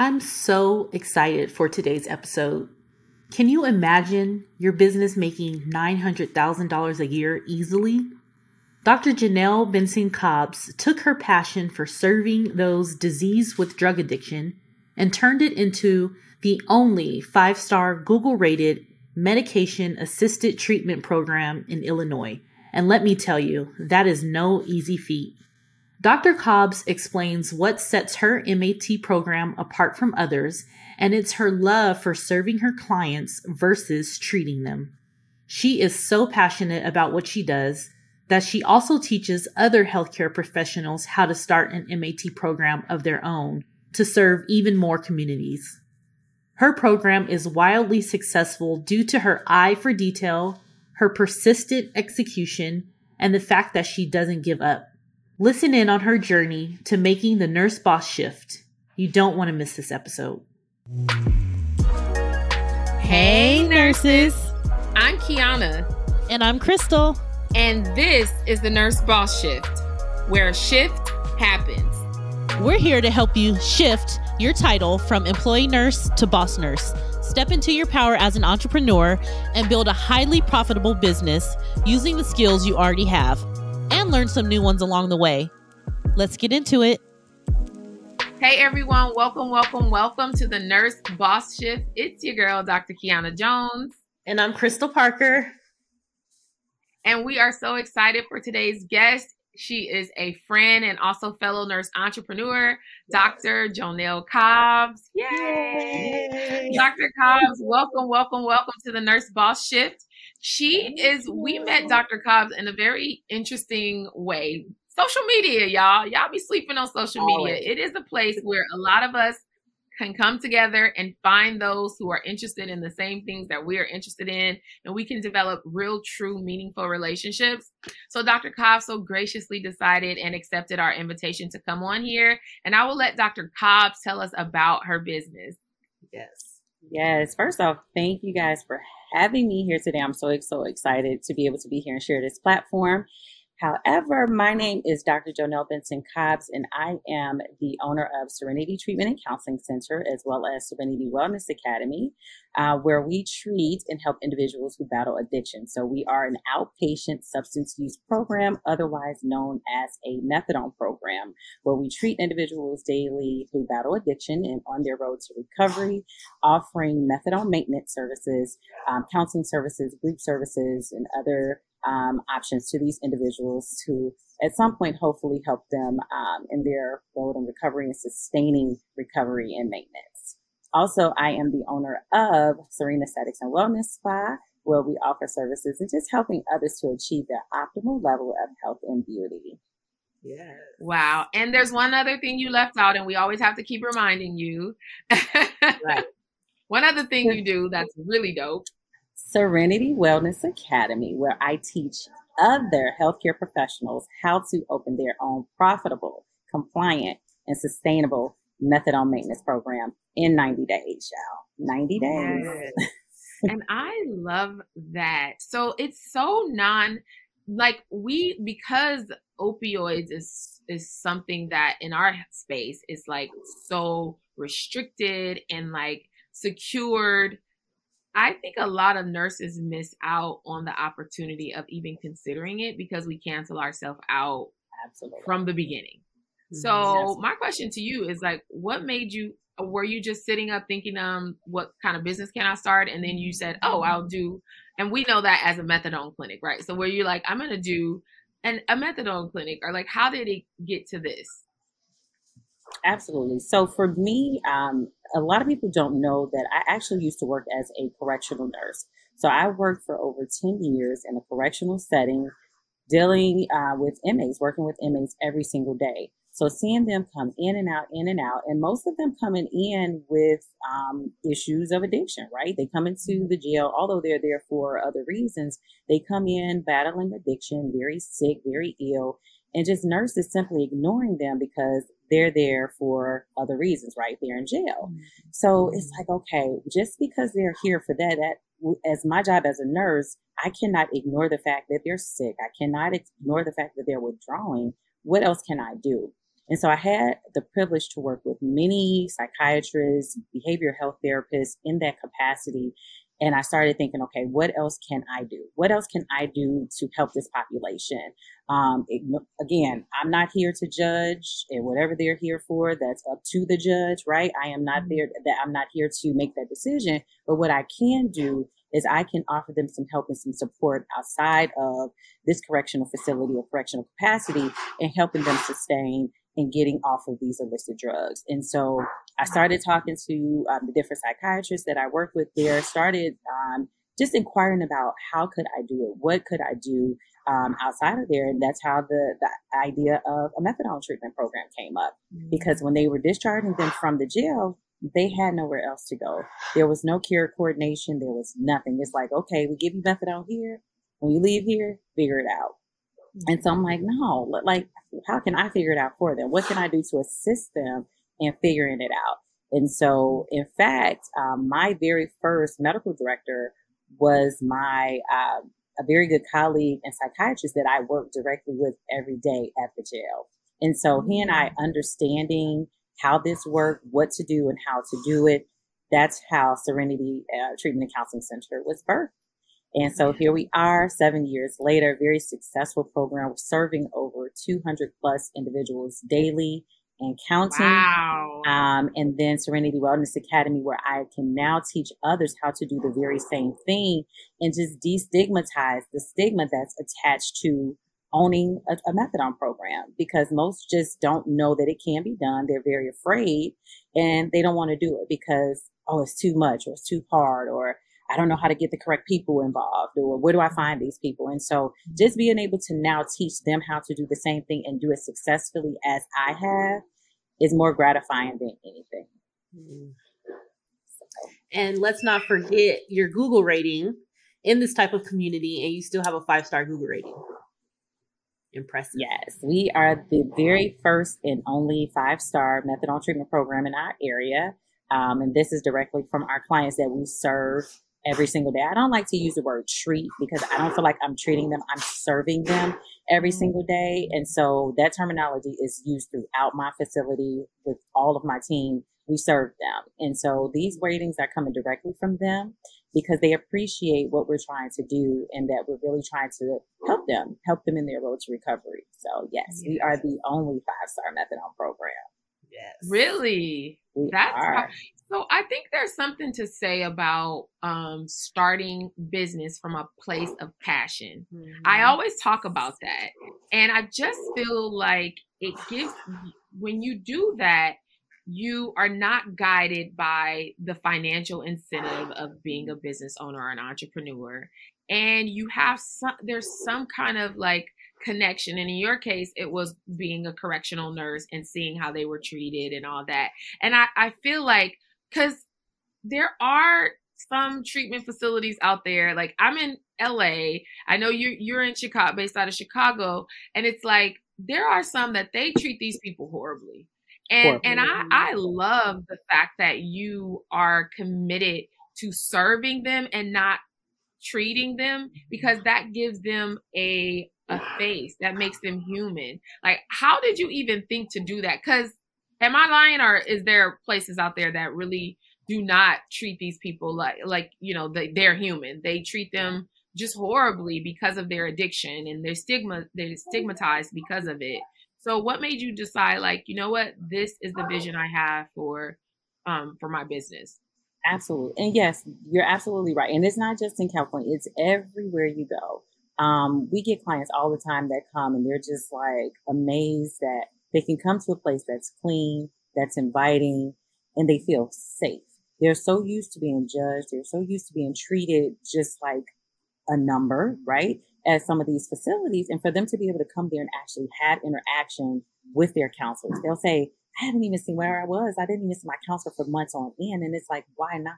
I'm so excited for today's episode. Can you imagine your business making $900,000 a year easily? Dr. Jonell Benson Cobbs took her passion for serving those diseased with drug addiction and turned it into the only five star Google rated medication assisted treatment program in Illinois. And let me tell you, that is no easy feat. Dr. Cobbs explains what sets her MAT program apart from others, and it's her love for serving her clients versus treating them. She is so passionate about what she does that she also teaches other healthcare professionals how to start an MAT program of their own to serve even more communities. Her program is wildly successful due to her eye for detail, her persistent execution, and the fact that she doesn't give up. Listen in on her journey to making the nurse boss shift. You don't want to miss this episode. Hey, nurses. I'm Kiiyonna. And I'm Christal. And this is the Nurse Boss Shift, where a shift happens. We're here to help you shift your title from employee nurse to boss nurse. Step into your power as an entrepreneur and build a highly profitable business using the skills you already have and learn some new ones along the way. Let's get into it. Hey everyone, welcome, welcome, welcome to the Nurse Boss Shift. It's your girl, Dr. Kiiyonna Jones. And I'm Christal Parker. And we are so excited for today's guest. She is a friend and also fellow nurse entrepreneur, Dr. Jonell Cobbs. Yay! Yay! Dr. Cobbs, welcome, welcome, welcome to the Nurse Boss Shift. She is, we met oh. Dr. Cobbs in a very interesting way. Social media, y'all. Y'all be sleeping on social media. It is a place where a lot of us can come together and find those who are interested in the same things that we are interested in, and we can develop real, true, meaningful relationships. So, Dr. Cobbs so graciously decided and accepted our invitation to come on here, and I will let Dr. Cobbs tell us about her business. Yes. Yes. First off, thank you guys for having me here today. I'm so, so excited to be able to be here and share this platform. However, my name is Dr. Jonell Benson Cobbs, and I am the owner of Serenity Treatment and Counseling Center, as well as Serenity Wellness Academy, uh, where we treat and help individuals who battle addiction. So we are an outpatient substance use program, otherwise known as a methadone program, where we treat individuals daily who battle addiction and on their road to recovery, offering methadone maintenance services, um, counseling services, group services, and other um, options to these individuals to at some point hopefully help them um, in their road and recovery and sustaining recovery and maintenance. Also, I am the owner of Serene Aesthetics and Wellness Spa, where we offer services and just helping others to achieve their optimal level of health and beauty. Yeah. Wow. And there's one other thing you left out, and we always have to keep reminding you. right. One other thing you do that's really dope Serenity Wellness Academy, where I teach other healthcare professionals how to open their own profitable, compliant, and sustainable methadone maintenance program in 90 days, y'all. 90 days. Yes. and I love that. So it's so non like we because opioids is is something that in our space is like so restricted and like secured I think a lot of nurses miss out on the opportunity of even considering it because we cancel ourselves out Absolutely. from the beginning. Mm-hmm. So my question to you is like, what made you? Were you just sitting up thinking, um, what kind of business can I start? And then you said, oh, I'll do. And we know that as a methadone clinic, right? So where you're like, I'm gonna do an a methadone clinic, or like, how did it get to this? Absolutely. So for me, um, a lot of people don't know that I actually used to work as a correctional nurse. So I worked for over 10 years in a correctional setting, dealing uh, with inmates, working with inmates every single day. So seeing them come in and out, in and out, and most of them coming in with um, issues of addiction, right? They come into mm-hmm. the jail, although they're there for other reasons. They come in battling addiction, very sick, very ill, and just nurses simply ignoring them because they're there for other reasons, right? They're in jail. Mm-hmm. So it's like, okay, just because they're here for that, that as my job as a nurse, I cannot ignore the fact that they're sick. I cannot ignore the fact that they're withdrawing. What else can I do? And so I had the privilege to work with many psychiatrists, behavioral health therapists in that capacity. And I started thinking, okay, what else can I do? What else can I do to help this population? Um, it, again, I'm not here to judge and whatever they're here for, that's up to the judge, right? I am not mm-hmm. there that I'm not here to make that decision. But what I can do is I can offer them some help and some support outside of this correctional facility or correctional capacity and helping them sustain and getting off of these illicit drugs. And so I started talking to um, the different psychiatrists that I work with there, started um, just inquiring about how could I do it? What could I do um, outside of there? And that's how the, the idea of a methadone treatment program came up. Mm-hmm. Because when they were discharging them from the jail, they had nowhere else to go. There was no care coordination. There was nothing. It's like, okay, we give you methadone here. When you leave here, figure it out. And so I'm like, no, like, how can I figure it out for them? What can I do to assist them in figuring it out? And so, in fact, um, my very first medical director was my uh, a very good colleague and psychiatrist that I worked directly with every day at the jail. And so, he and I mm. understanding how this worked, what to do, and how to do it. That's how Serenity uh, Treatment and Counseling Center was birthed. And so here we are, seven years later, very successful program serving over 200 plus individuals daily and counting. Wow. Um, and then Serenity Wellness Academy, where I can now teach others how to do the very same thing and just destigmatize the stigma that's attached to owning a, a, methadone program because most just don't know that it can be done. They're very afraid and they don't want to do it because, oh, it's too much or it's too hard or I don't know how to get the correct people involved or where do I find these people? And so just being able to now teach them how to do the same thing and do it successfully as I have is more gratifying than anything. Mm-hmm. And let's not forget your Google rating in this type of community, and you still have a five star Google rating. Impressive. Yes, we are the very first and only five star methadone treatment program in our area. Um, and this is directly from our clients that we serve every single day. I don't like to use the word treat because I don't feel like I'm treating them. I'm serving them every mm-hmm. single day. And so that terminology is used throughout my facility with all of my team. We serve them. And so these ratings are coming directly from them because they appreciate what we're trying to do and that we're really trying to help them, help them in their road to recovery. So yes, yes. we are the only five star methadone program. Yes. Really? We That's are. So I think there's something to say about um, starting business from a place of passion. Mm-hmm. I always talk about that. And I just feel like it gives, when you do that, you are not guided by the financial incentive of being a business owner or an entrepreneur. And you have some, there's some kind of like connection. And in your case, it was being a correctional nurse and seeing how they were treated and all that. And I, I feel like, because there are some treatment facilities out there. Like I'm in LA. I know you're you're in Chicago, based out of Chicago, and it's like there are some that they treat these people horribly. And and I I love the fact that you are committed to serving them and not treating them because that gives them a a face that makes them human. Like how did you even think to do that? Cuz Am I lying, or is there places out there that really do not treat these people like like you know they, they're human? They treat them just horribly because of their addiction, and they're stigma they're stigmatized because of it. So, what made you decide, like, you know what, this is the vision I have for um for my business? Absolutely, and yes, you're absolutely right. And it's not just in California; it's everywhere you go. Um, we get clients all the time that come and they're just like amazed that they can come to a place that's clean, that's inviting, and they feel safe. They're so used to being judged. They're so used to being treated just like a number, right? At some of these facilities. And for them to be able to come there and actually have interaction with their counselors, they'll say, I haven't even seen where I was. I didn't even see my counselor for months on end. And it's like, why not?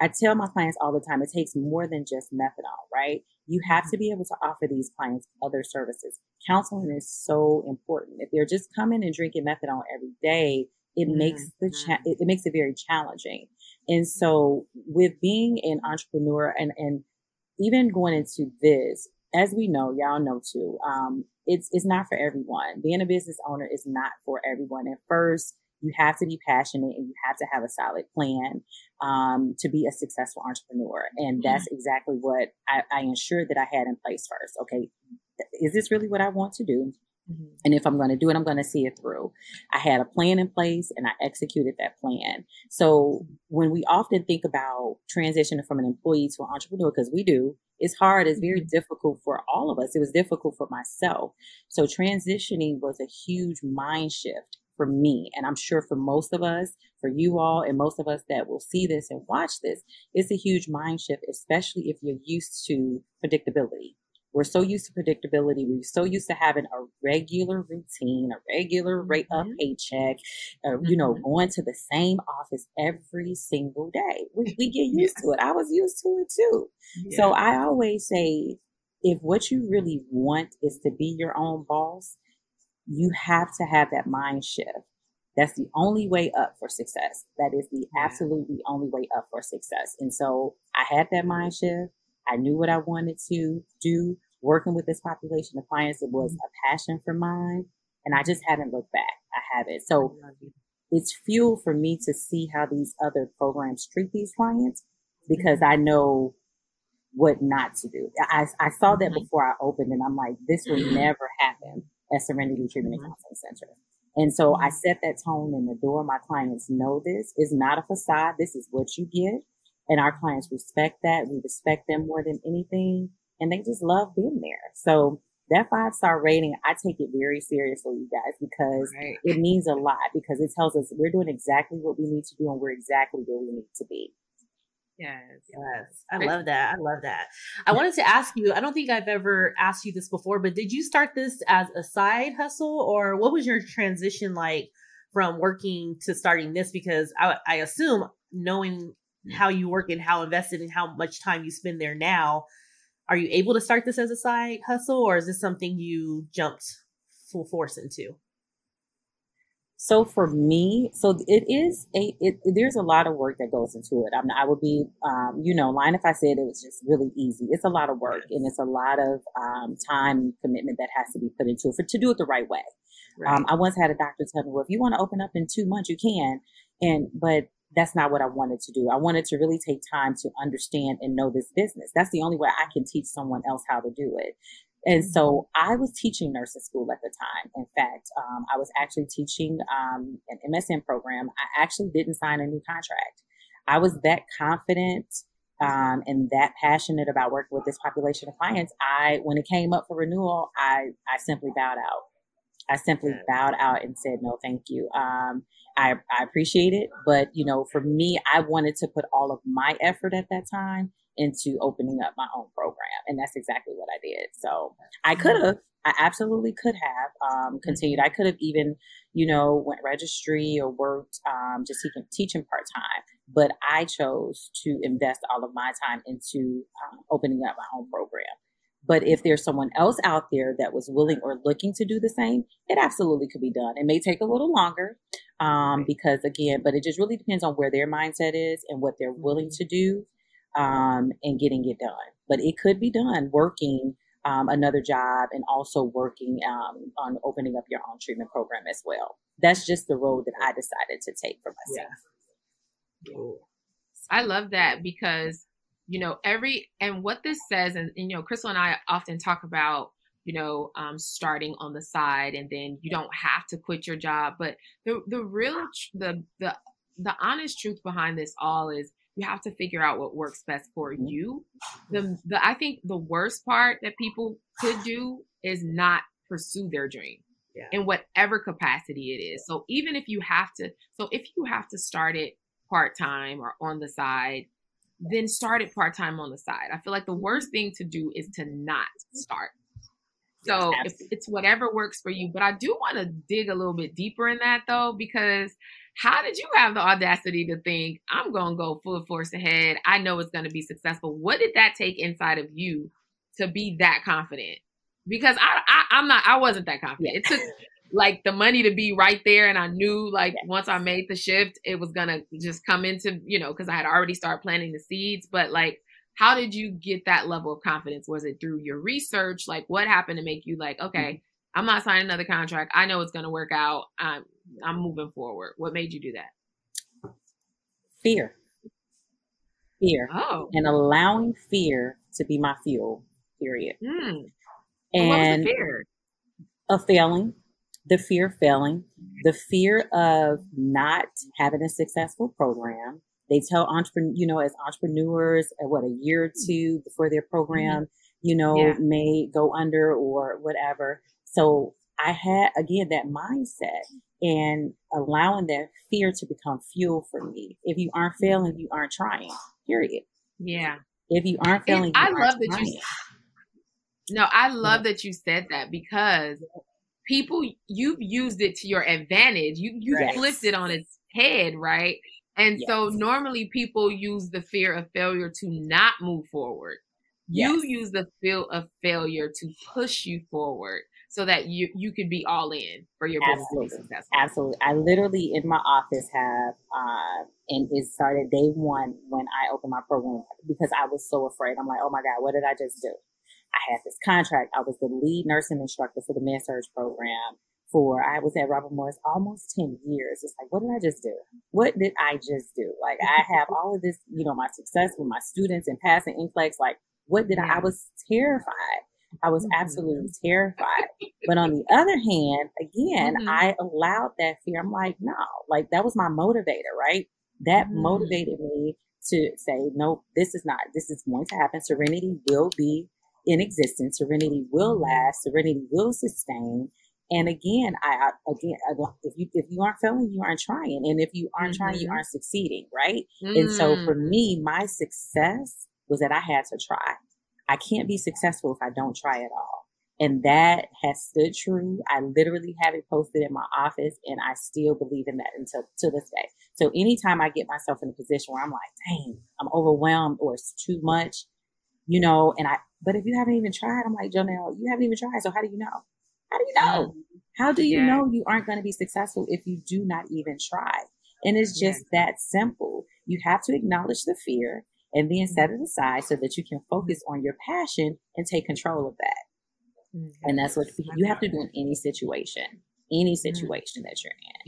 I tell my clients all the time, it takes more than just methadone, right? You have to be able to offer these clients other services. Counseling is so important. If they're just coming and drinking methadone every day, it mm-hmm. makes the cha- it, it makes it very challenging. And so, with being an entrepreneur and and even going into this, as we know, y'all know too, um, it's it's not for everyone. Being a business owner is not for everyone. At first, you have to be passionate and you have to have a solid plan um, to be a successful entrepreneur. And that's mm-hmm. exactly what I, I ensured that I had in place first. Okay, is this really what I want to do? Mm-hmm. And if I'm going to do it, I'm going to see it through. I had a plan in place and I executed that plan. So when we often think about transitioning from an employee to an entrepreneur, because we do, it's hard. It's very mm-hmm. difficult for all of us. It was difficult for myself. So transitioning was a huge mind shift for me. And I'm sure for most of us, for you all, and most of us that will see this and watch this, it's a huge mind shift, especially if you're used to predictability. We're so used to predictability. We're so used to having a regular routine, a regular rate of mm-hmm. paycheck, uh, mm-hmm. you know, mm-hmm. going to the same office every single day. We, we get used to it. I was used to it too. Yeah. So I always say, if what you really want is to be your own boss, you have to have that mind shift. That's the only way up for success. That is the absolutely only way up for success. And so I had that mind shift. I knew what I wanted to do working with this population of clients. It was mm-hmm. a passion for mine and I just haven't looked back. I haven't. So it's fuel for me to see how these other programs treat these clients because mm-hmm. I know what not to do. I, I saw that mm-hmm. before I opened and I'm like, this will never happen at Serenity Treatment mm-hmm. and Counseling Center. And so I mm-hmm. set that tone in the door. My clients know this is not a facade. This is what you get. And our clients respect that. We respect them more than anything. And they just love being there. So that five star rating, I take it very seriously, you guys, because right. it means a lot because it tells us we're doing exactly what we need to do and we're exactly where we need to be. Yes. Yes. I love that. I love that. I wanted to ask you, I don't think I've ever asked you this before, but did you start this as a side hustle or what was your transition like from working to starting this? Because I, I assume knowing how you work and how invested and how much time you spend there now, are you able to start this as a side hustle or is this something you jumped full force into? So for me, so it is a, it, there's a lot of work that goes into it. I mean, I would be, um, you know, lying if I said it was just really easy. It's a lot of work and it's a lot of, um, time commitment that has to be put into it for, to do it the right way. Right. Um, I once had a doctor tell me, well, if you want to open up in two months, you can. And, but that's not what I wanted to do. I wanted to really take time to understand and know this business. That's the only way I can teach someone else how to do it. And so I was teaching nursing school at the time. In fact, um, I was actually teaching um, an MSN program. I actually didn't sign a new contract. I was that confident um, and that passionate about working with this population of clients. I, when it came up for renewal, I, I simply bowed out. I simply bowed out and said, no, thank you. Um, I, I appreciate it. But, you know, for me, I wanted to put all of my effort at that time into opening up my own program. And that's exactly what I did. So I could mm-hmm. have, I absolutely could have um, continued. I could have even, you know, went registry or worked um, just teaching, teaching part time. But I chose to invest all of my time into um, opening up my own program. But if there's someone else out there that was willing or looking to do the same, it absolutely could be done. It may take a little longer um, because, again, but it just really depends on where their mindset is and what they're willing mm-hmm. to do um, and getting it done. But it could be done working um, another job and also working um, on opening up your own treatment program as well. That's just the road that I decided to take for myself. Yeah. I love that because you know every and what this says, and, and you know, Christal and I often talk about you know um, starting on the side, and then you don't have to quit your job. But the the real the the the honest truth behind this all is you have to figure out what works best for mm-hmm. you. The, the I think the worst part that people could do is not pursue their dream yeah. in whatever capacity it is. So even if you have to, so if you have to start it part time or on the side, then start it part time on the side. I feel like the worst thing to do is to not start. So it's whatever works for you, but I do want to dig a little bit deeper in that though, because how did you have the audacity to think I'm going to go full force ahead? I know it's going to be successful. What did that take inside of you to be that confident? Because I, I am not I wasn't that confident. Yeah. It took like the money to be right there and I knew like once I made the shift it was going to just come into, you know, cuz I had already started planting the seeds, but like how did you get that level of confidence? Was it through your research? Like what happened to make you like, okay, mm-hmm. I'm not signing another contract. I know it's going to work out. I'm I'm moving forward. What made you do that? Fear. Fear. Oh. And allowing fear to be my fuel. Period. Mm. And fear? of failing, the fear of failing, the fear of not having a successful program. They tell entrepreneur, you know, as entrepreneurs, uh, what a year or two before their program, you know, Yeah. may go under or whatever. So I had again that mindset and allowing that fear to become fuel for me. If you aren't failing, you aren't trying. Period. Yeah. If you aren't failing, you I aren't love that you. No, I love that you said that because people you've used it to your advantage. You you Yes. flipped it on its head, right? And so normally people use the fear of failure to not move forward. You use the fear of failure to push you forward so that you you could be all in for your business to be Absolutely. successful. Absolutely. I literally in my office have, uh, and it started day one when I opened my program because I was so afraid. I'm like, oh my God, what did I just do? I had this contract. I was the lead nursing instructor for the med surg program for, I was at Robert Morris almost 10 years. It's like, what did I just do? What did I just do? Like, I have all of this, you know, my success with my students and passing NCLEX. Like, what did I, I was terrified. I was absolutely terrified. But on the other hand, again, Mhm. I allowed that fear. I'm like, no, like that was my motivator, right? That Mhm. motivated me to say, no, this is not, this is going to happen. Serenity will be in existence. Serenity will Mhm. last. Serenity will sustain. And again, I, I again, I if you if you aren't failing, you aren't trying, and if you aren't trying, you Mhm. aren't succeeding, right? And so for Mm. me, my success was that I had to try. I can't be successful if I don't try at all. And that has stood true. I literally have it posted in my office and I still believe in that until to this day. So anytime I get myself in a position where I'm like, dang, I'm overwhelmed or it's too much, you know, and I but if you haven't even tried, I'm like, Jonell, you haven't even tried. So how do you know? How do you know? Mm-hmm. How do you Yeah. know you aren't going to be successful if you do not even try? And it's Yeah. just that simple. You have to acknowledge the fear and then set it aside so that you can focus on your passion and take control of that. Mhm. And that's what you have to do in any situation, any Mm-hmm. situation that you're in.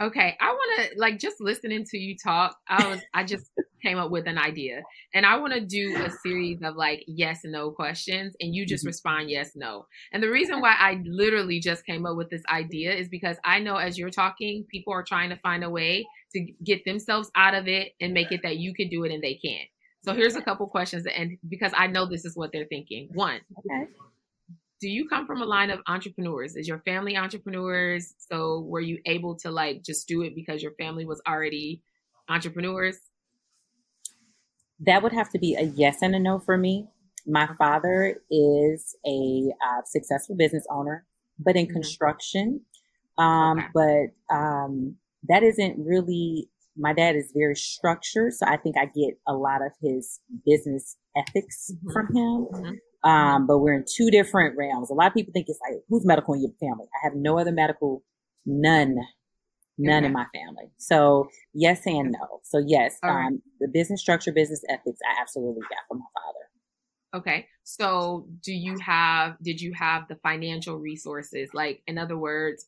Okay, I want to like just listening to you talk. I was I just came up with an idea, and I want to do a series of like yes and no questions, and you just Mhm. respond yes no. And the reason why I literally just came up with this idea is because I know as you're talking, people are trying to find a way to get themselves out of it and make it that you can do it and they can't. So here's a couple questions, and because I know this is what they're thinking. One, Okay. Do you come from a line of entrepreneurs? Is your family entrepreneurs? So were you able to like just do it because your family was already entrepreneurs? That would have to be a yes and a no for me. My father is a uh, successful business owner, but in Mhm. construction. Um, Okay. But um, that isn't really, my dad is very structured. So I think I get a lot of his business ethics Mhm. from him. Mhm. Um, but we're in two different realms. A lot of people think it's like, who's medical in your family? I have no other medical, none, none in my family. So yes and no. So yes, All right. um, the business structure, business ethics, I absolutely got from my father. Okay. So do you have did you have the financial resources? Like in other words,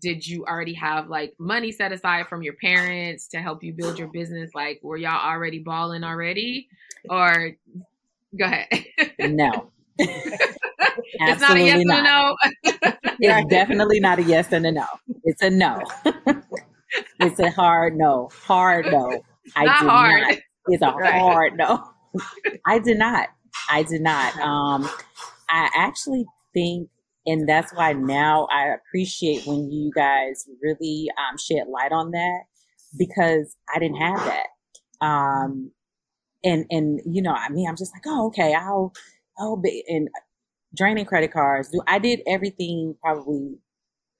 did you already have like money set aside from your parents to help you build your business? Like were y'all already balling already? Or go ahead. No. it's not a yes Absolutely and a no. It's definitely not a yes and a no. It's a no. it's a hard no. Hard no. I Not did hard. not. It's a Right. hard no. I did not. I did not. Um, I actually think, and that's why now I appreciate when you guys really um, shed light on that because I didn't have that. Um, and and you know, I mean, I'm just like, oh, okay, I'll, I'll be and draining credit cards. Do I did everything probably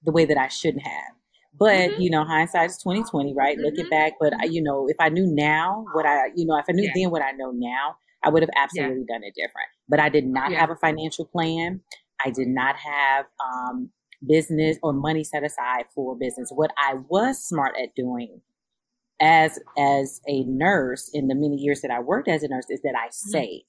the way that I shouldn't have. But Mhm. you know, hindsight is twenty twenty, right? Looking Mhm. back, but I, you know, if I knew now what I, you know, if I knew Yeah. then what I know now, I would have absolutely done it different. But I did not Yeah. have a financial plan. I did not have um, business or money set aside for business. What I was smart at doing as as a nurse in the many years that I worked as a nurse is that I saved.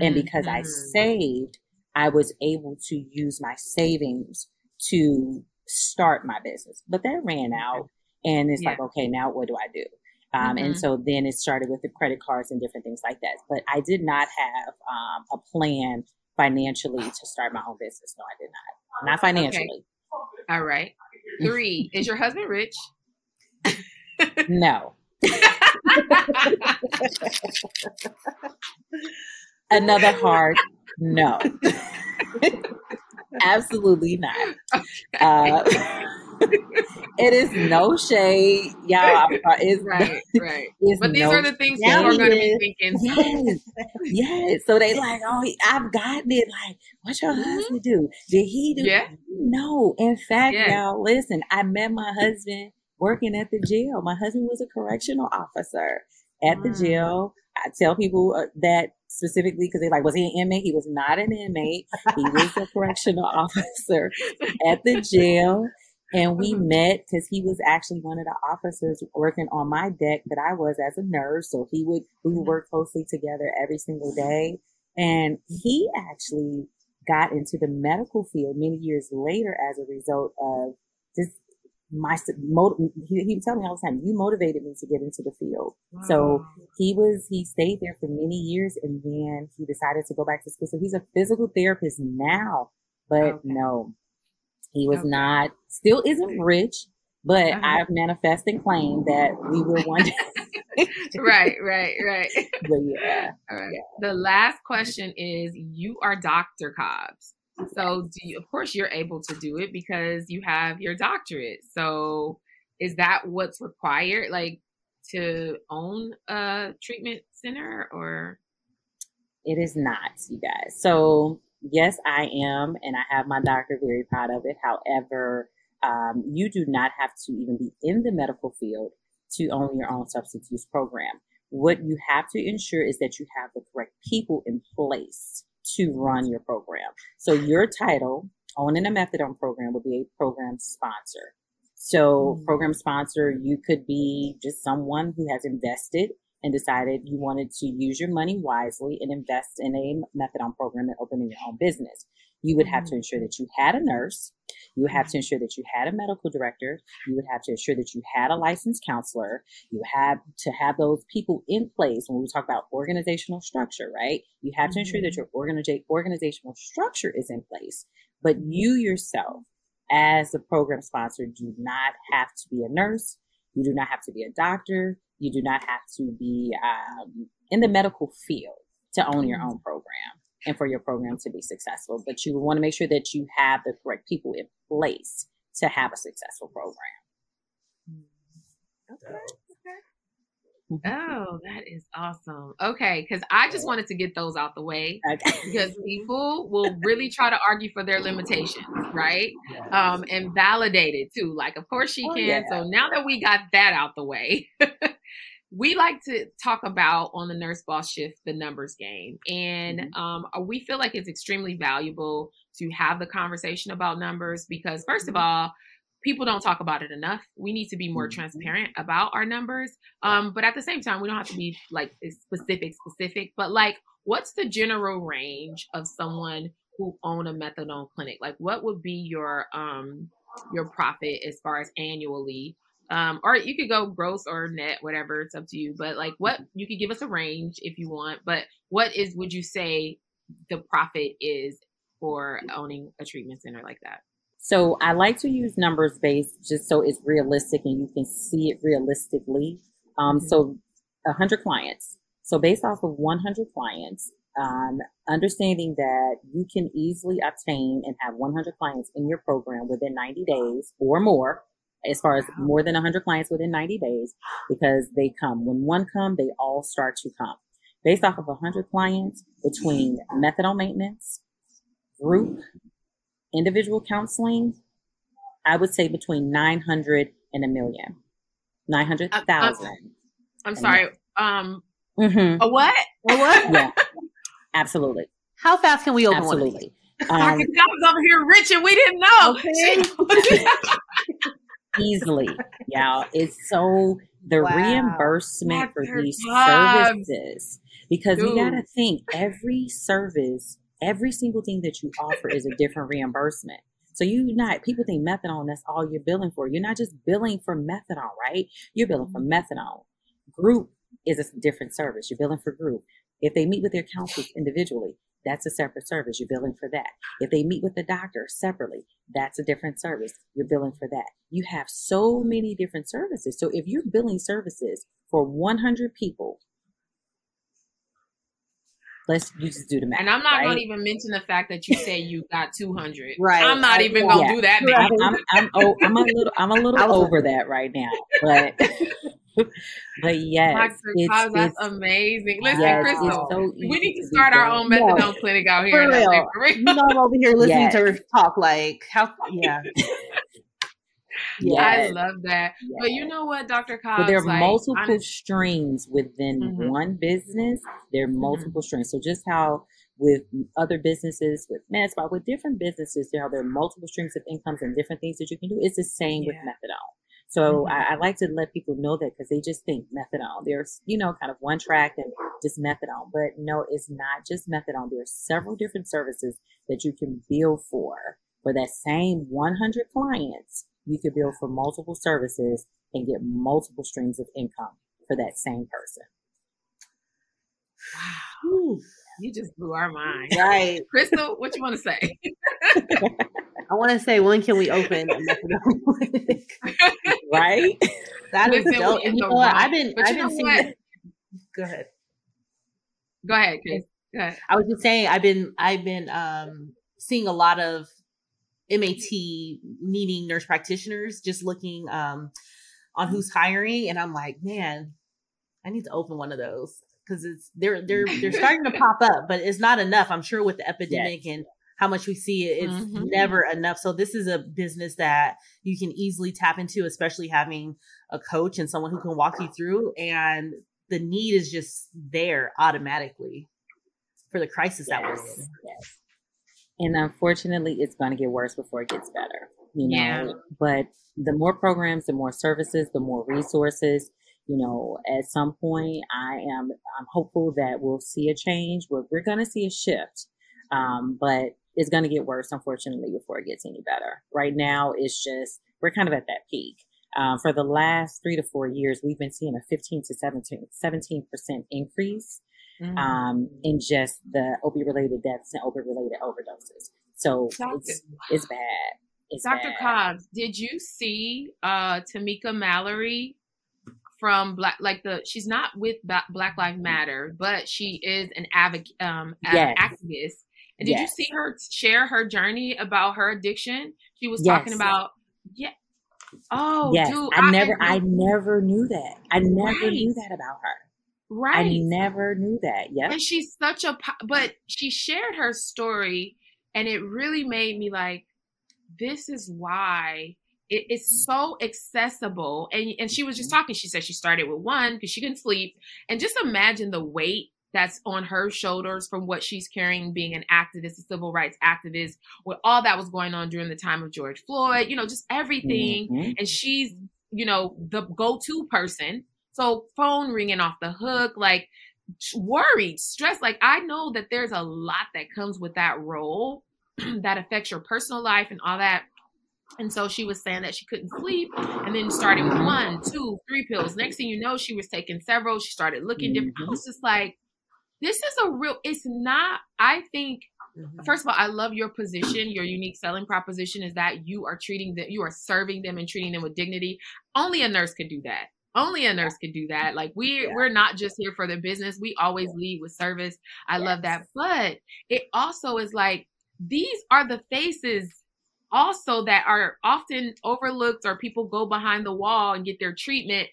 And because I Mhm. saved, I was able to use my savings to start my business. But that ran out. And it's yeah. like, okay, now what do I do? Um, mm-hmm. And so then it started with the credit cards and different things like that. But I did not have um, a plan financially to start my own business. No, I did not. Not financially. Okay. All right. Three. Is your husband rich? No. Another hard no. Absolutely not. Uh, it is no shade, y'all. It's, right, right. but these no, are the things people are going to be thinking. Yes, yes. So they like, oh, I've gotten it. Like, what your mm-hmm. husband do? Did he do? Yeah. No. In fact, yeah. y'all, listen. I met my husband working at the jail. My husband was a correctional officer at the jail. I tell people uh, that specifically because they're like, was he an inmate? He was not an inmate. He was a correctional officer at the jail. And we mm-hmm. met because he was actually one of the officers working on my deck that I was as a nurse. So he would, we would mm-hmm. work closely together every single day. And he actually got into the medical field many years later as a result of my he, he would tell me all the time you motivated me to get into the field wow. so he was he stayed there for many years and then he decided to go back to school so he's a physical therapist now but okay. no he was okay. not still isn't rich but uh-huh. I've manifest and claim that we will one day. right, right, right. But yeah. All right. Yeah. The last question is you are Dr. Cobbs. So, do you, of course, you're able to do it because you have your doctorate. So, is that what's required, like to own a treatment center, or? It is not, you guys. So, yes, I am, and I have my doctor. Very proud of it. However, um, you do not have to even be in the medical field to own your own substance use program. What you have to ensure is that you have the correct people in place to run your program. So your title, owning a methadone program, would be a program sponsor. So mm-hmm. program sponsor, you could be just someone who has invested and decided you wanted to use your money wisely and invest in a methadone program and opening your own business. You would have to mm-hmm. ensure that you had a nurse. You would have to ensure that you had a medical director. You would have to ensure that you had a licensed counselor. You have to have those people in place when we talk about organizational structure, right? You have to ensure that mm-hmm. your organizational structure is in place. But you yourself, as a program sponsor, do not have to be a nurse. You do not have to be a doctor. You do not have to be um, in the medical field to own your mm-hmm. own program and for your program to be successful. But you want to make sure that you have the correct people in place to have a successful program. Okay. Oh, that is awesome. Okay, because I just wanted to get those out the way okay. because people will really try to argue for their limitations, right? Um, and validate it too. Like, of course she oh, can. Yeah. So now that we got that out the way, we like to talk about on the nurse boss shift the numbers game and mm-hmm. um, uh, we feel like it's extremely valuable to have the conversation about numbers because 1st mm-hmm. of all people don't talk about it enough we need to be more mm-hmm. transparent about our numbers um, but at the same time we don't have to be like specific specific but like what's the general range of someone who own a methadone clinic like what would be your um your profit as far as annually um, or you could go gross or net, whatever. It's up to you. But like, what you could give us a range if you want. But what is would you say the profit is for owning a treatment center like that? So I like to use numbers based just so it's realistic and you can see it realistically. Um, mm-hmm. So 100 clients. So based off of 100 clients, um, understanding that you can easily obtain and have 100 clients in your program within 90 days or more as far as more than 100 clients within 90 days because they come. When one come, they all start to come. Based off of 100 clients between methadone maintenance, group, individual counseling, I would say between 900 and a million. 900,000. I'm, I'm sorry. Um, mm-hmm. A what? A what? yeah, absolutely. How fast can we open absolutely. one? Um, I was over here rich and we didn't know. Okay. easily. Yeah, it's so the wow. reimbursement That's for these services because Dude. you got to think every service every single thing that you offer is a different reimbursement. So you not people think methadone, that's all you're billing for. You're not just billing for methadone, right? You're billing for Mm-hmm. methadone. Group is a different service. You're billing for group. If they meet with their counselors individually, that's a separate service. You're billing for that. If they meet with the doctor separately, that's a different service. You're billing for that. You have so many different services. So if you're billing services for 100 people, let's you just do the math. And I'm not right? going to even mention the fact that you say you got 200. Right. I'm not I- even going to yeah. do that. Right. baby. I'm, I'm, oh, I'm a little, I'm a little over that right now, but, but yes, Dr. it's, Cobbs, that's it's, amazing. Listen, yes, Christal, it's so we need to start our own methadone clinic out here. For in LA, real. for real. You know, I'm over here listening Yes. to her talk. Like, how? Yeah. I love that. But you know what, Dr. Cobb? But there are like, multiple I'm- streams within Mhm. one business. There are multiple streams. So just how with other businesses, with MedSpa, with different businesses, how there are multiple streams of incomes and different things that you can do. It's the same with methadone. So Mhm. I, I like to let people know that because they just think methadone. There's, you know, kind of one track and just methadone. But no, it's not just methadone. There are several different services that you can bill for. For that same 100 clients, you could bill for multiple services and get multiple streams of income for that same person. Ooh, You just blew our mind. right. Christal, what you want to say? I want to say, when can we open a methadone clinic? Right? That is Listen, dope. And you know what? I've been, but I've you been know seeing. what? Go ahead. Go ahead, Chris. Go ahead. I was just saying, I've been, I've been um, seeing a lot of MAT needing nurse practitioners, just looking um, on who's hiring, and I'm like, man, I need to open one of those because it's they're they're they're starting to pop up, but it's not enough. I'm sure with the epidemic and how much we see it, it's Mhm. never enough. So this is a business that you can easily tap into, especially having a coach and someone who can walk you through, and the need is just there automatically for the crisis that we're in. Yes. yes. And unfortunately, it's going to get worse before it gets better. You know, Yeah. but the more programs, the more services, the more resources. You know, at some point, I am I'm hopeful that we'll see a change. We're, we're going to see a shift, um, but it's going to get worse, unfortunately, before it gets any better. Right now, it's just we're kind of at that peak. Um, for the last three to four years, we've been seeing a 15 to 17 17% increase Mhm. um, in just the opioid related deaths and opioid related overdoses. So Doctor- it's it's bad. It's Dr. bad. Cobbs, did you see uh Tamika Mallory from Black like the she's not with Black Lives Matter, but she is an advocate um Yes. activist. Did you see her share her journey about her addiction? She was Yes. talking about yeah. Oh, yes, dude, I never, had I never knew that. I never knew that about her. right. I never knew that. Yeah. and she's such a but she shared her story and it really made me like this is why it is so accessible and and she was just mm-hmm. talking she said she started with one because she couldn't sleep and just imagine the weight that's on her shoulders from what she's carrying being an activist a civil rights activist with all that was going on during the time of george floyd you know just everything. Mhm. and she's you know the go-to person. So phone ringing off the hook like worried stressed. Like i know that there's a lot that comes with that role that affects your personal life and all that. And so she was saying that she couldn't sleep and then starting with one two three pills. Next thing you know she was taking several. She started looking different. I Mhm. was just like this is a real it's not i think Mhm. First of all, I love your position. Your unique selling proposition is that you are treating them, you are serving them and treating them with dignity. Only a nurse could do that. Only a nurse could do that. Like we Yeah. we're not just here for the business. We always lead with service. I love that. Yes. But it also is like these are the faces also that are often overlooked or people go behind the wall and get their treatment.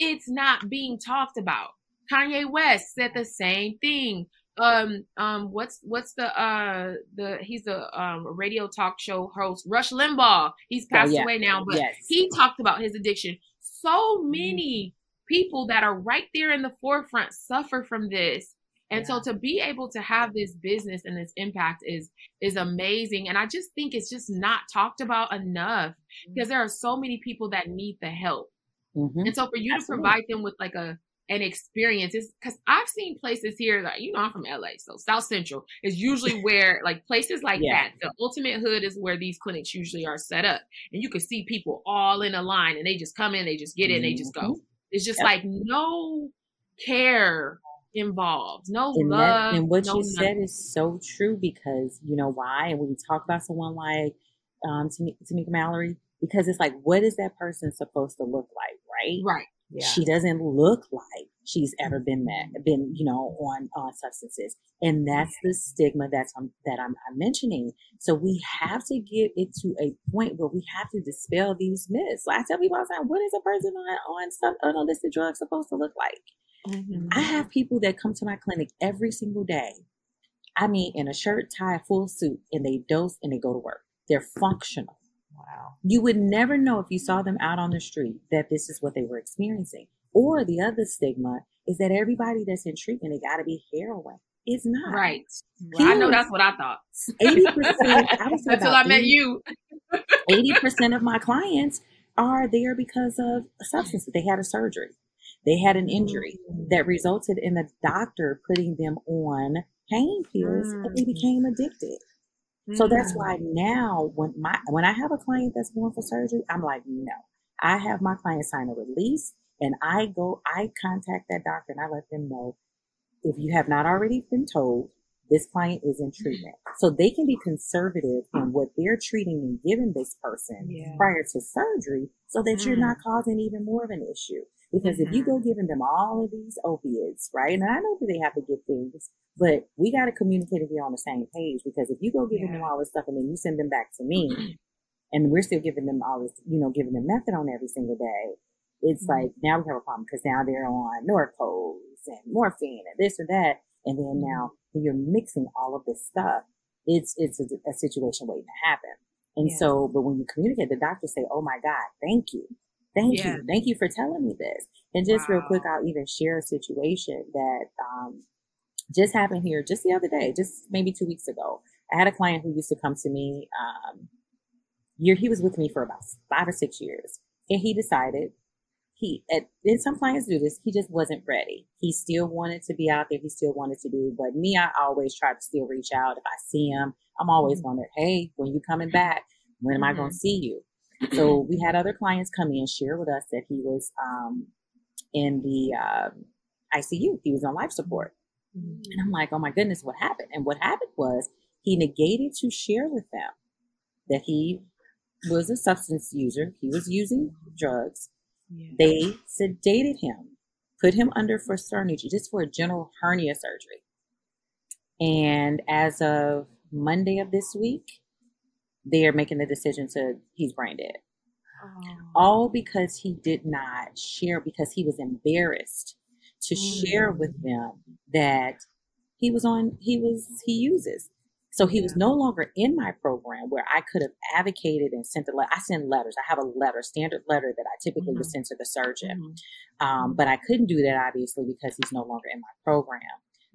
It's not being talked about. Kanye West said the same thing. Um um what's what's the uh the he's a um radio talk show host rush limbaugh. He's passed yeah. away now but Yes. he talked about his addiction. So many people that are right there in the forefront suffer from this. And so to be able to have this business and this impact is is amazing. And i just think it's just not talked about enough because there are so many people that need the help. Mhm. and so for you Absolutely. to provide them with like a an experience. It's because I've seen places here like you know I'm from LA, so South Central is usually where like places like Yeah. that. The ultimate hood is where these clinics usually are set up, and you can see people all in a line, and they just come in, they just get in, they just go. It's just Yep. like no care involved, no And that love. and what no you said is so true because you know why? And when we talk about someone like um Tamika Mallory, because it's like, what is that person supposed to look like, right? right. Yeah. She doesn't look like she's ever been that been you know on on substances, and that's the stigma that's um, that I'm, I'm mentioning. So we have to get it to a point where we have to dispel these myths. Like I tell people all the time, what is a person on on some illicit drugs supposed to look like? Mhm. I have people that come to my clinic every single day. I mean, in a shirt, tie, full suit, and they dose and they go to work. They're functional. Wow. You would never know if you saw them out on the street that this is what they were experiencing. Or the other stigma is that everybody that's in treatment, it got to be heroin. It's not. Right. Well, I know that's what I thought Eighty percent. I would say until I met 80 you. Eighty percent of my clients are there because of substances. They had a surgery. They had an injury that resulted in the doctor putting them on pain pills and they Mm. became addicted. So that's Mm. why now when my when I have a client that's going for surgery, I'm like, no. I have my client sign a release and I go, I contact that doctor and I let them know if you have not already been told, this client is in treatment. So they can be conservative in what they're treating and giving this person Yeah. prior to surgery so that you're Mm. not causing even more of an issue. Because if you go mm-hmm. giving them all of these opiates, right? And I know that they have to give things, but we got to communicate and get on the same page. Because if you go giving them all this stuff and then you send them back to me, mm-hmm. and we're still giving them all this, you know, giving them methadone every single day, it's Mhm. like now we have a problem because now they're on Norcos and morphine and this or that, and then now mm-hmm. you're mixing all of this stuff, it's it's a, a situation waiting to happen. And Yeah. so, but when you communicate, the doctors say, "Oh my God, thank you, thank Yeah. you, thank you for telling me this." And just real quick, I'll even share a situation that um, just happened here just the other day, just maybe two weeks ago. I had a client who used to come to me. Um, year he was with me for about five or six years, and he decided he at, and some clients do this. He just wasn't ready. He still wanted to be out there. He still wanted to do. But me, I always try to still reach out. If I see him, I'm always going to, hey, when you coming back? When am I going to see you? So we had other clients come in share with us that he was um, in the um ICU. He was on life support. Mm-hmm. And I'm like, oh my goodness, what happened? And what happened was he negated to share with them that he was a substance user. He was using drugs. Yeah. They sedated him, put him under for surgery, just for a general hernia surgery. And as of Monday of this week, they are making the decision to he's brain dead. Oh. All because he did not share because he was embarrassed to share with them that he was on he was he uses. So he was no longer in my program where I could have advocated and sent a letter. I send letters. I have a letter, standard letter that I typically would Mhm. send to the surgeon. Mhm. Um, but I couldn't do that obviously because he's no longer in my program.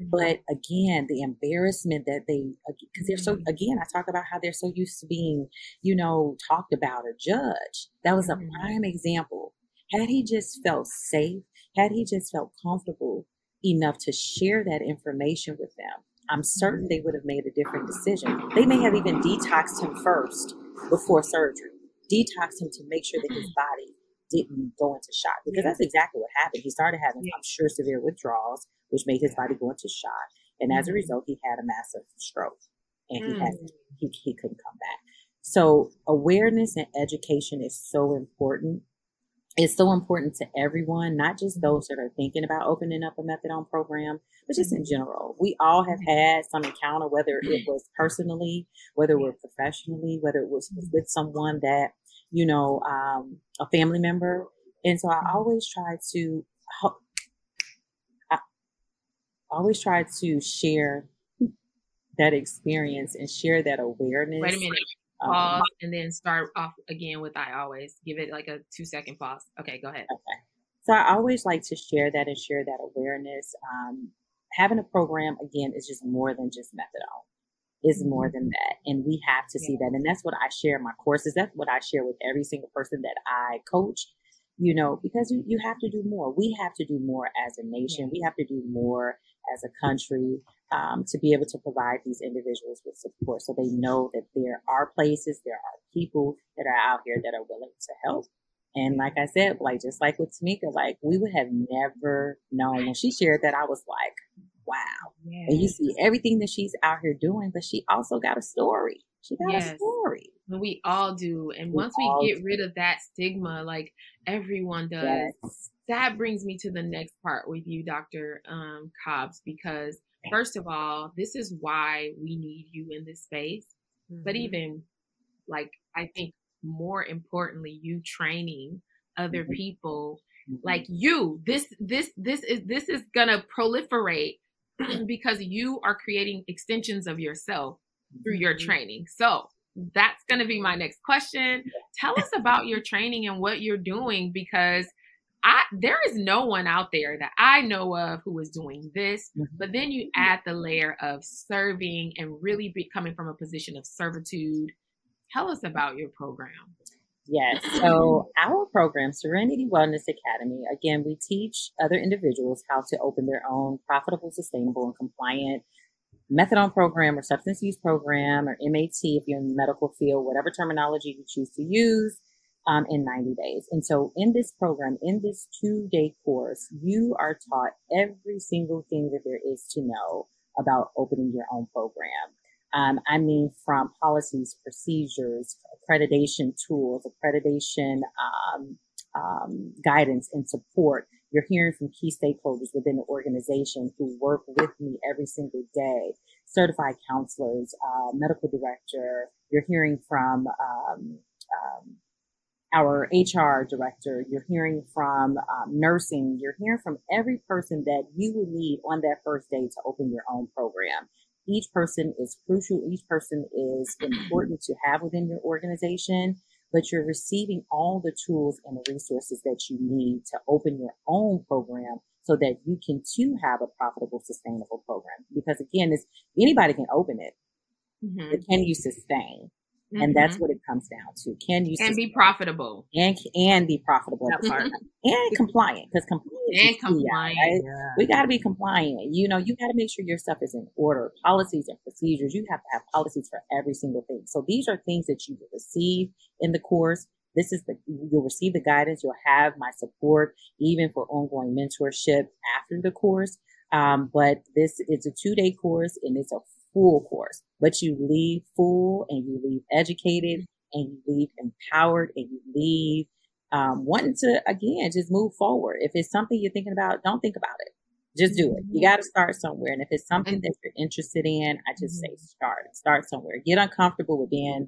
But again, the embarrassment that they, because they're so, mm-hmm. again, I talk about how they're so used to being, you know, talked about or judged. That was a Mhm. prime example. Had he just felt safe, had he just felt comfortable enough to share that information with them, I'm certain they mm-hmm. would have made a different decision. They may have even detoxed him first before surgery, detoxed him to make sure that his mm-hmm. body didn't go into shock because that's exactly what happened. He started having. I'm sure, severe withdrawals, which made his body go into shock. And as a Mhm. result, he had a massive stroke and he Mm. had he, he couldn't come back. So awareness and education is so important. It's so important to everyone, not just those that are thinking about opening up a methadone program, but just in general. We all have had some encounter, whether it was personally, whether it was professionally, whether it was with someone that, you know, um, a family member. And so I always try to help always try to share that experience and share that awareness. Wait a minute. Um, Pause and then start off again with I always give it like a two second pause. Okay, go ahead. Okay. So I always like to share that and share that awareness. Um, having a program again is just more than just methadone. It's more than that, and we have to see that. And that's what I share in my courses. That's what I share with every single person that I coach. you know, because you, you have to do more. We have to do more as a nation. We have to do more as a country um, to be able to provide these individuals with support so they know that there are places, there are people that are out here that are willing to help. And like I said, like just like with Tamika, like we would have never known when she shared that. I was like, wow. Yes. And you see everything that she's out here doing, but she also got a story. She got yes. a story. We all do. And we once we get do. rid of that stigma, like everyone does, yes. That brings me to the next part with you, Dr. Um, Cobbs, because first of all, this is why we need you in this space. Mm-hmm. But even like, I think more importantly, you training other mm-hmm. people mm-hmm. like you. This, this, this is, this is gonna proliferate because you are creating extensions of yourself through your mm-hmm. training. So that's going to be my next question. Tell us about your training and what you're doing because I there is no one out there that I know of who is doing this. Mm-hmm. But then you add the layer of serving and really becoming from a position of servitude. Tell us about your program. Yes. So our program, Serenity Wellness Academy, again, we teach other individuals how to open their own profitable, sustainable, and compliant methadone program or substance use program or MAT if you're in the medical field, whatever terminology you choose to use um, in 90 days. And so in this program, in this two day course, you are taught every single thing that there is to know about opening your own program. Um, I mean, from policies, procedures, accreditation tools, accreditation um, um, guidance and support. You're hearing from key stakeholders within the organization who work with me every single day, certified counselors, uh, medical director. You're hearing from um, um, our HR director. You're hearing from um, nursing. You're hearing from every person that you will need on that first day to open your own program. Each person is crucial. Each person is important to have within your organization, but you're receiving all the tools and the resources that you need to open your own program so that you can too have a profitable, sustainable program. Because again, it's anybody can open it, mm-hmm. but can you sustain? Mm-hmm. And that's mm-hmm. what it comes down to. Can you and be profitable and and be profitable that part and compliant because compliant and compliant. Key, right? yeah. We got to be compliant. You know, you got to make sure your stuff is in order. Policies and procedures. You have to have policies for every single thing. So these are things that you will receive in the course. This is the you'll receive the guidance. You'll have my support even for ongoing mentorship after the course. Um, but this is a two day course and it's a full course, but you leave full and you leave educated and you leave empowered and you leave um, wanting to again just move forward. If it's something you're thinking about, don't think about it. Just do it. You mm-hmm. got to start somewhere. And if it's something that you're interested in, I just say mm-hmm. start. Start somewhere. Get uncomfortable with being,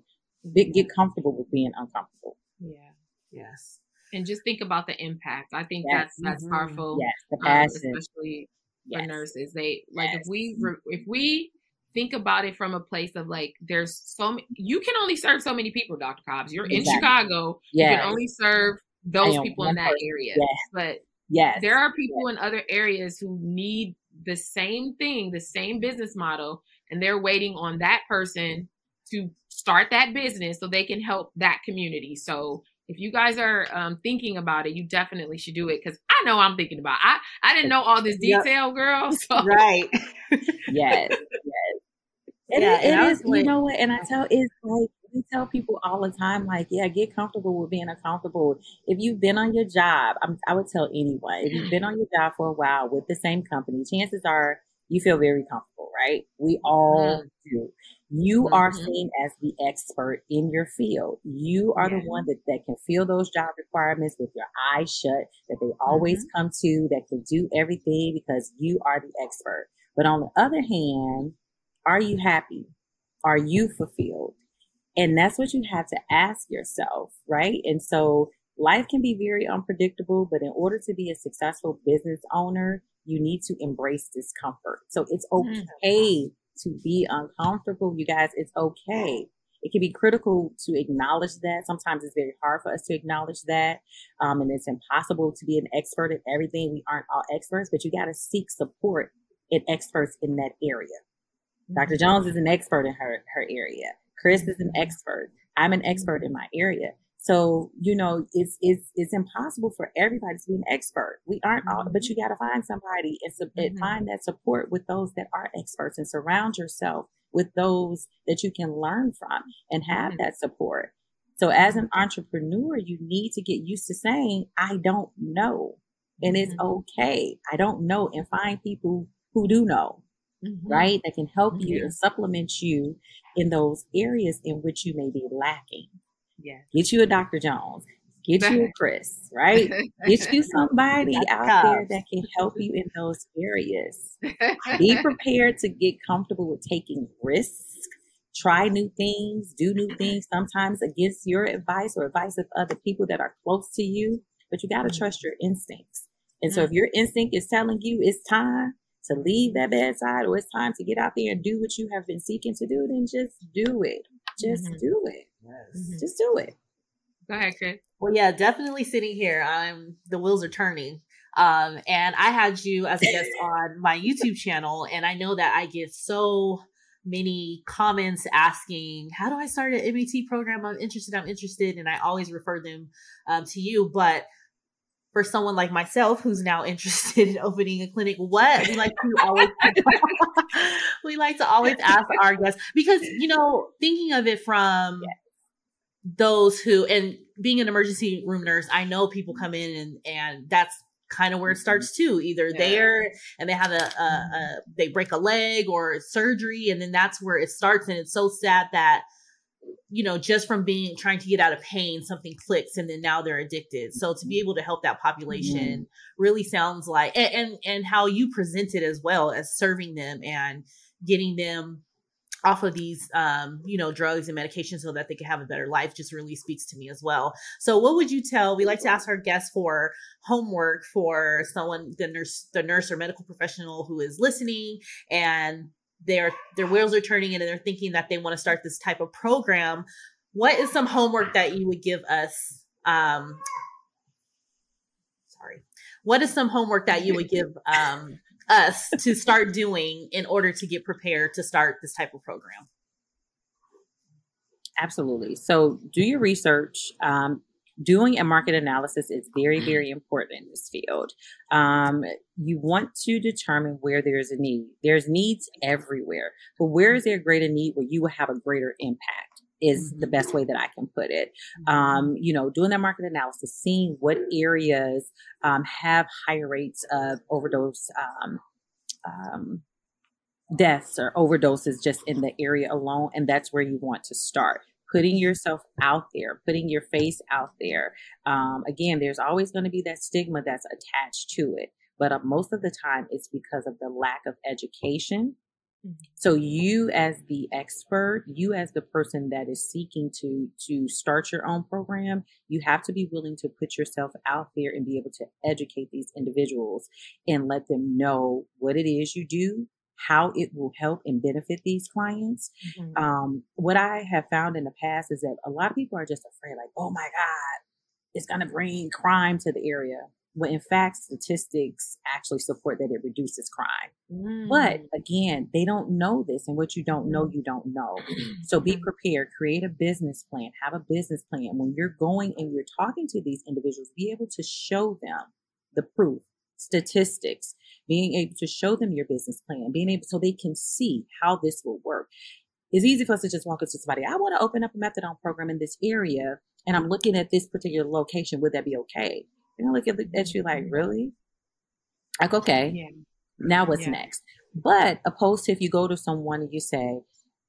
get comfortable with being uncomfortable. Yeah. Yes. And just think about the impact. I think yes. that's that's mm-hmm. powerful. Yes, the um. Especially yes. for nurses. They like yes. if we if we think about it from a place of like there's so many, you can only serve so many people dr cobbs you're exactly. in chicago yes. you can only serve those people in that person. area yes. but yes there are people yes. in other areas who need the same thing the same business model and they're waiting on that person to start that business so they can help that community so if you guys are um, thinking about it, you definitely should do it because I know I'm thinking about. It. I I didn't know all this detail, yep. girl. So. Right. yes. Yes. It, yeah, it is. Like, you know what? And I tell it's like we tell people all the time, like, yeah, get comfortable with being uncomfortable. If you've been on your job, I'm, i would tell anyone if you've been on your job for a while with the same company, chances are you feel very comfortable, right? We all mm-hmm. do. You mm-hmm. are seen as the expert in your field. You are yeah. the one that, that can fill those job requirements with your eyes shut, that they always mm-hmm. come to, that can do everything because you are the expert. But on the other hand, are you happy? Are you fulfilled? And that's what you have to ask yourself, right? And so life can be very unpredictable, but in order to be a successful business owner, you need to embrace discomfort. So it's mm-hmm. okay to be uncomfortable, you guys. It's okay. It can be critical to acknowledge that. Sometimes it's very hard for us to acknowledge that. Um, and it's impossible to be an expert at everything. We aren't all experts, but you got to seek support in experts in that area. Dr. Jones is an expert in her, her area. Chris is an expert. I'm an expert in my area. So, you know, it's, it's, it's impossible for everybody to be an expert. We aren't all, but Mm-hmm. you got to find somebody and, su- Mhm. find that support with those that are experts and surround yourself with those that you can learn from and have Mhm. that support. So as an entrepreneur, you need to get used to saying, I don't know. And it's Mhm. okay. I don't know and find people who do know Mhm. right? That can help you Yeah. and supplement you in those areas in which you may be lacking. Yes. Get you a Dr. Jones, get you a Chris, right? Get you somebody out there that can help you in those areas. Be prepared to get comfortable with taking risks. Try new things, do new things, sometimes against your advice or advice of other people that are close to you. But you got to Mhm. trust your instincts. And so if your instinct is telling you it's time to leave that bedside or it's time to get out there and do what you have been seeking to do, then just do it. Just Mhm. do it. Mhm. Just do it. Go ahead, Chris. Well, yeah, definitely sitting here. I'm the wheels are turning. Um, and I had you as a guest on my YouTube channel, and I know that I get so many comments asking, "How do I start an MAT program? I'm interested. I'm interested," and I always refer them um, to you. But for someone like myself who's now interested in opening a clinic, what? We like to always we like to always ask our guests because you know thinking of it from those who and being an emergency room nurse i know people come in and and that's kind of where it mm-hmm. starts too. Either Yeah. there and they have a, a, a they break a leg or surgery and then that's where it starts and it's so sad that you know just from being trying to get out of pain something clicks and then now they're addicted. So to be able to help that population really sounds like and, and and how you present it as well as serving them and getting them off of these um you know drugs and medications so that they can have a better life just really speaks to me as well. So what would you tell we like to ask our guests for homework for someone the nurse the nurse or medical professional who is listening and their their wheels are turning and they're thinking that they want to start this type of program what is some homework that you would give us um sorry what is some homework that you would give um us to start doing in order to get prepared to start this type of program Absolutely. So do your research. Um, doing a market analysis is very, very important in this field. Um, you want to determine where there's a need. There's needs everywhere, but where is there a greater need where you will have a greater impact? Is the best way that I can put it. Um, you know, doing that market analysis, seeing what areas um, have higher rates of overdose um, um, deaths or overdoses just in the area alone. And that's where you want to start. Putting yourself out there, putting your face out there. Um, again, there's always going to be that stigma that's attached to it. But uh, most of the time, it's because of the lack of education. So you as the expert, you as the person that is seeking to to start your own program, you have to be willing to put yourself out there and be able to educate these individuals and let them know what it is you do, how it will help and benefit these clients. Mm-hmm. Um, what I have found in the past is that a lot of people are just afraid, like, oh my God, it's going to bring crime to the area. When in fact, statistics actually support that it reduces crime. But mm. again, they don't know this, and what you don't know, you don't know. So be mm-hmm. prepared, create a business plan, have a business plan. When you're going and you're talking to these individuals, be able to show them the proof, statistics, being able to show them your business plan, being able so they can see how this will work. It's easy for us to just walk up to somebody. I want to open up a methadone program in this area, and I'm looking at this particular location. Would that be okay? And I look at, at you like, really? Like, okay, Yeah. now what's Yeah. next? But opposed to if you go to someone and you say,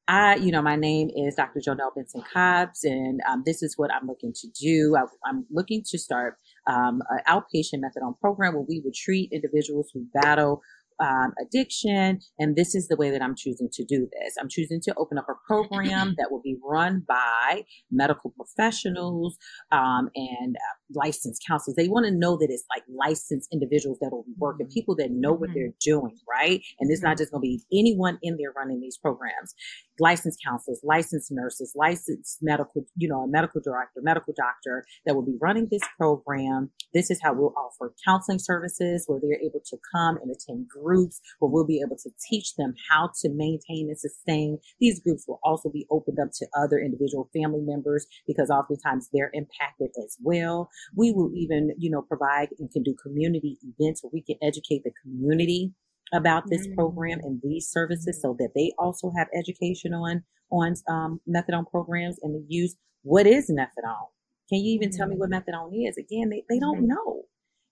I, you know, my name is Dr. Jonell Benson Cobbs, and um, this is what I'm looking to do. I, I'm looking to start um, an outpatient methadone program where we would treat individuals who battle um, addiction, and this is the way that I'm choosing to do this. I'm choosing to open up a program that will be run by medical professionals um, and uh, licensed counselors. They want to know that it's like licensed individuals that will work and people that know what Mhm. they're doing, right? And it's not just going to be anyone in there running these programs. Licensed counselors, licensed nurses, licensed medical, you know, a medical director, medical doctor that will be running this program. This is how we'll offer counseling services where they're able to come and attend groups where we'll be able to teach them how to maintain and sustain. These groups will also be opened up to other individual family members because oftentimes they're impacted as well. We will even, you know, provide and can do community events where we can educate the community about this mm-hmm. program and these services so that they also have education on on um, methadone programs and the use. What is methadone? Can you even mm-hmm. tell me what mm-hmm. methadone is? Again, they, they don't mm-hmm. know.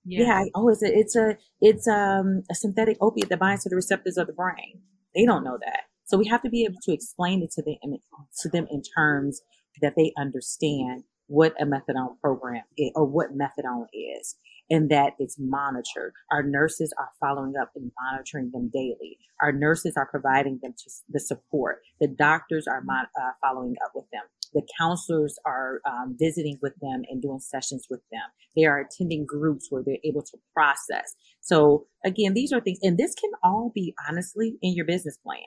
Yeah. yeah. Oh, it's a it's a it's um a synthetic opiate that binds to the receptors of the brain. They don't know that. So we have to be able to explain it to them to them in terms that they understand what a methadone program is, or what methadone is and that it's monitored. Our nurses are following up and monitoring them daily. Our nurses are providing them the support. The doctors are mon- uh, following up with them. The counselors are um, visiting with them and doing sessions with them. They are attending groups where they're able to process. So again, these are things, and this can all be honestly in your business plan.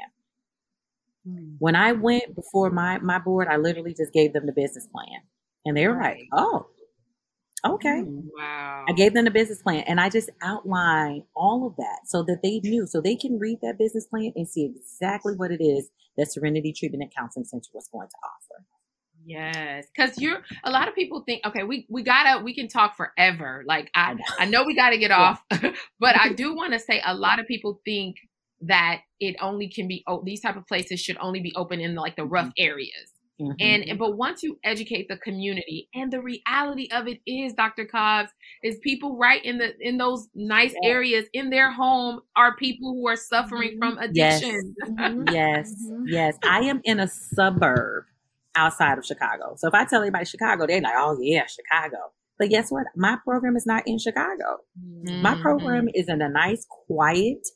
Hmm. When I went before my my board, I literally just gave them the business plan, and they were like, "Oh, Okay. Wow. I gave them a business plan and I just outlined all of that so that they knew, so they can read that business plan and see exactly what it is that Serenity Treatment and Counseling Center was going to offer. Yes, because you're a lot of people think, okay, we we gotta we can talk forever. Like I I know, I know we gotta get off, but I do want to say a lot of people think that it only can be oh, these type of places should only be open in like the rough mm-hmm. areas. Mm-hmm. And but once you educate the community, and the reality of it is, Dr. Cobbs, is people right in the in those nice yes. areas in their home are people who are suffering mm-hmm. from addiction. Yes, mm-hmm. yes, mm-hmm. yes. I am in a suburb outside of Chicago. So if I tell anybody Chicago, they're like, "Oh yeah, Chicago." But guess what? My program is not in Chicago. My program mm-hmm. is in a nice, quiet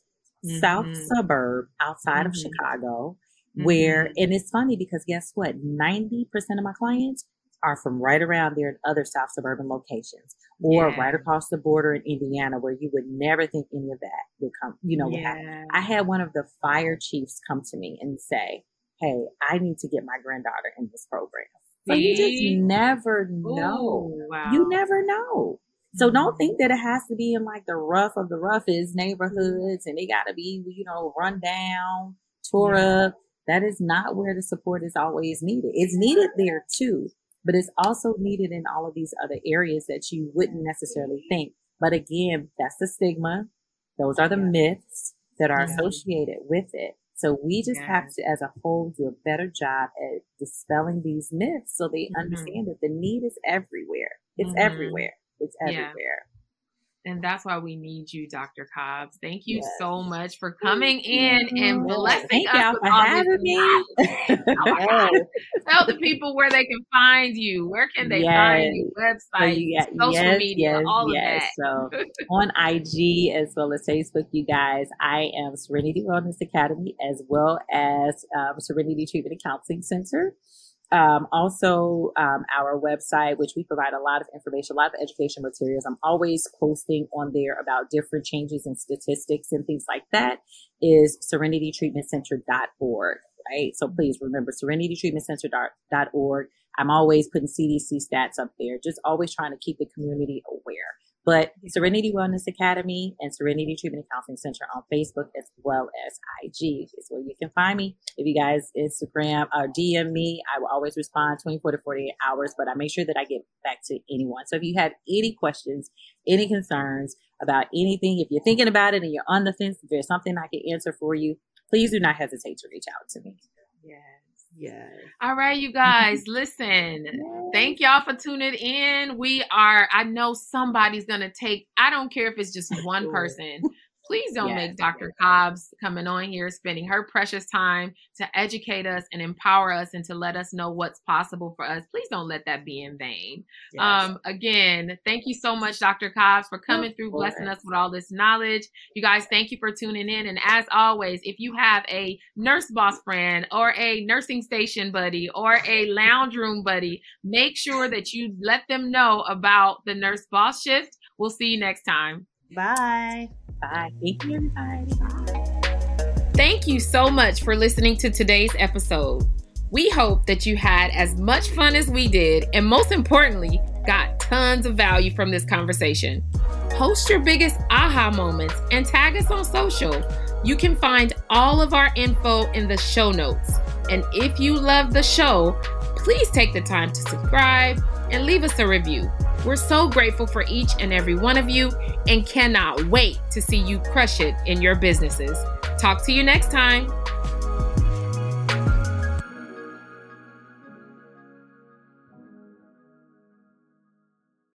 south mm-hmm. suburb outside of Chicago mm-hmm. where, and it's funny because guess what? 90% of my clients are from right around there in other South suburban locations or yeah. right across the border in Indiana where you would never think any of that would come, you know, yeah. I had one of the fire chiefs come to me and say, Hey, I need to get my granddaughter in this program. So you just never know. Ooh, wow. You never know. So don't mm-hmm. think that it has to be in like the rough of the roughest neighborhoods and they gotta be, you know, run down, tore yeah. up. That is not where the support is always needed. It's needed there too, but it's also needed in all of these other areas that you wouldn't necessarily think. But again, that's the stigma. Those are the myths that are associated with it. So we just have to, as a whole, do a better job at dispelling these myths so they mm-hmm. understand that the need is everywhere. It's mm-hmm. everywhere. It's everywhere. And that's why we need you, Dr. Cobbs. Thank you yes. so much for coming in and blessing Thank us with all having me. Tell the people where they can find you. Where can they yes. find you? Website, so yeah, social yes, media, all of that. So on IG as well as Facebook, you guys, I am Serenity Wellness Academy as well as um, Serenity Treatment and Counseling Center. Um, also, um, our website, which we provide a lot of information, a lot of education materials. I'm always posting on there about different changes in statistics and things like that. Is serenitytreatmentcenter.org, right? So please remember serenitytreatmentcenter.org. I'm always putting CDC stats up there, just always trying to keep the community aware. But Serenity Wellness Academy and Serenity Treatment and Counseling Center on Facebook as well as IG is where you can find me. If you guys Instagram uh, or DM me, I will always respond 24 to 48 hours, but I make sure that I get back to anyone. So if you have any questions, any concerns about anything, if you're thinking about it and you're on the fence, if there's something I can answer for you, please do not hesitate to reach out to me. Yeah. Yes. All right, you guys, listen. Thank y'all for tuning in. We are, I know somebody's going to take, I don't care if it's just one person, please don't yes. make Dr. Cobbs coming on here, spending her precious time to educate us and empower us and to let us know what's possible for us. Please don't let that be in vain. Yes. Um, again, thank you so much, Dr. Cobbs, for coming through, blessing us with all this knowledge. You guys, thank you for tuning in. And as always, if you have a nurse boss friend or a nursing station buddy or a lounge room buddy, make sure that you let them know about the nurse boss shift. We'll see you next time. Bye. Bye. Thank you, everybody. Thank you so much for listening to today's episode. We hope that you had as much fun as we did, and most importantly, got tons of value from this conversation. Post your biggest aha moments and tag us on social. You can find all of our info in the show notes. And if you love the show, please take the time to subscribe and leave us a review. We're so grateful for each and every one of you and cannot wait to see you crush it in your businesses. Talk to you next time.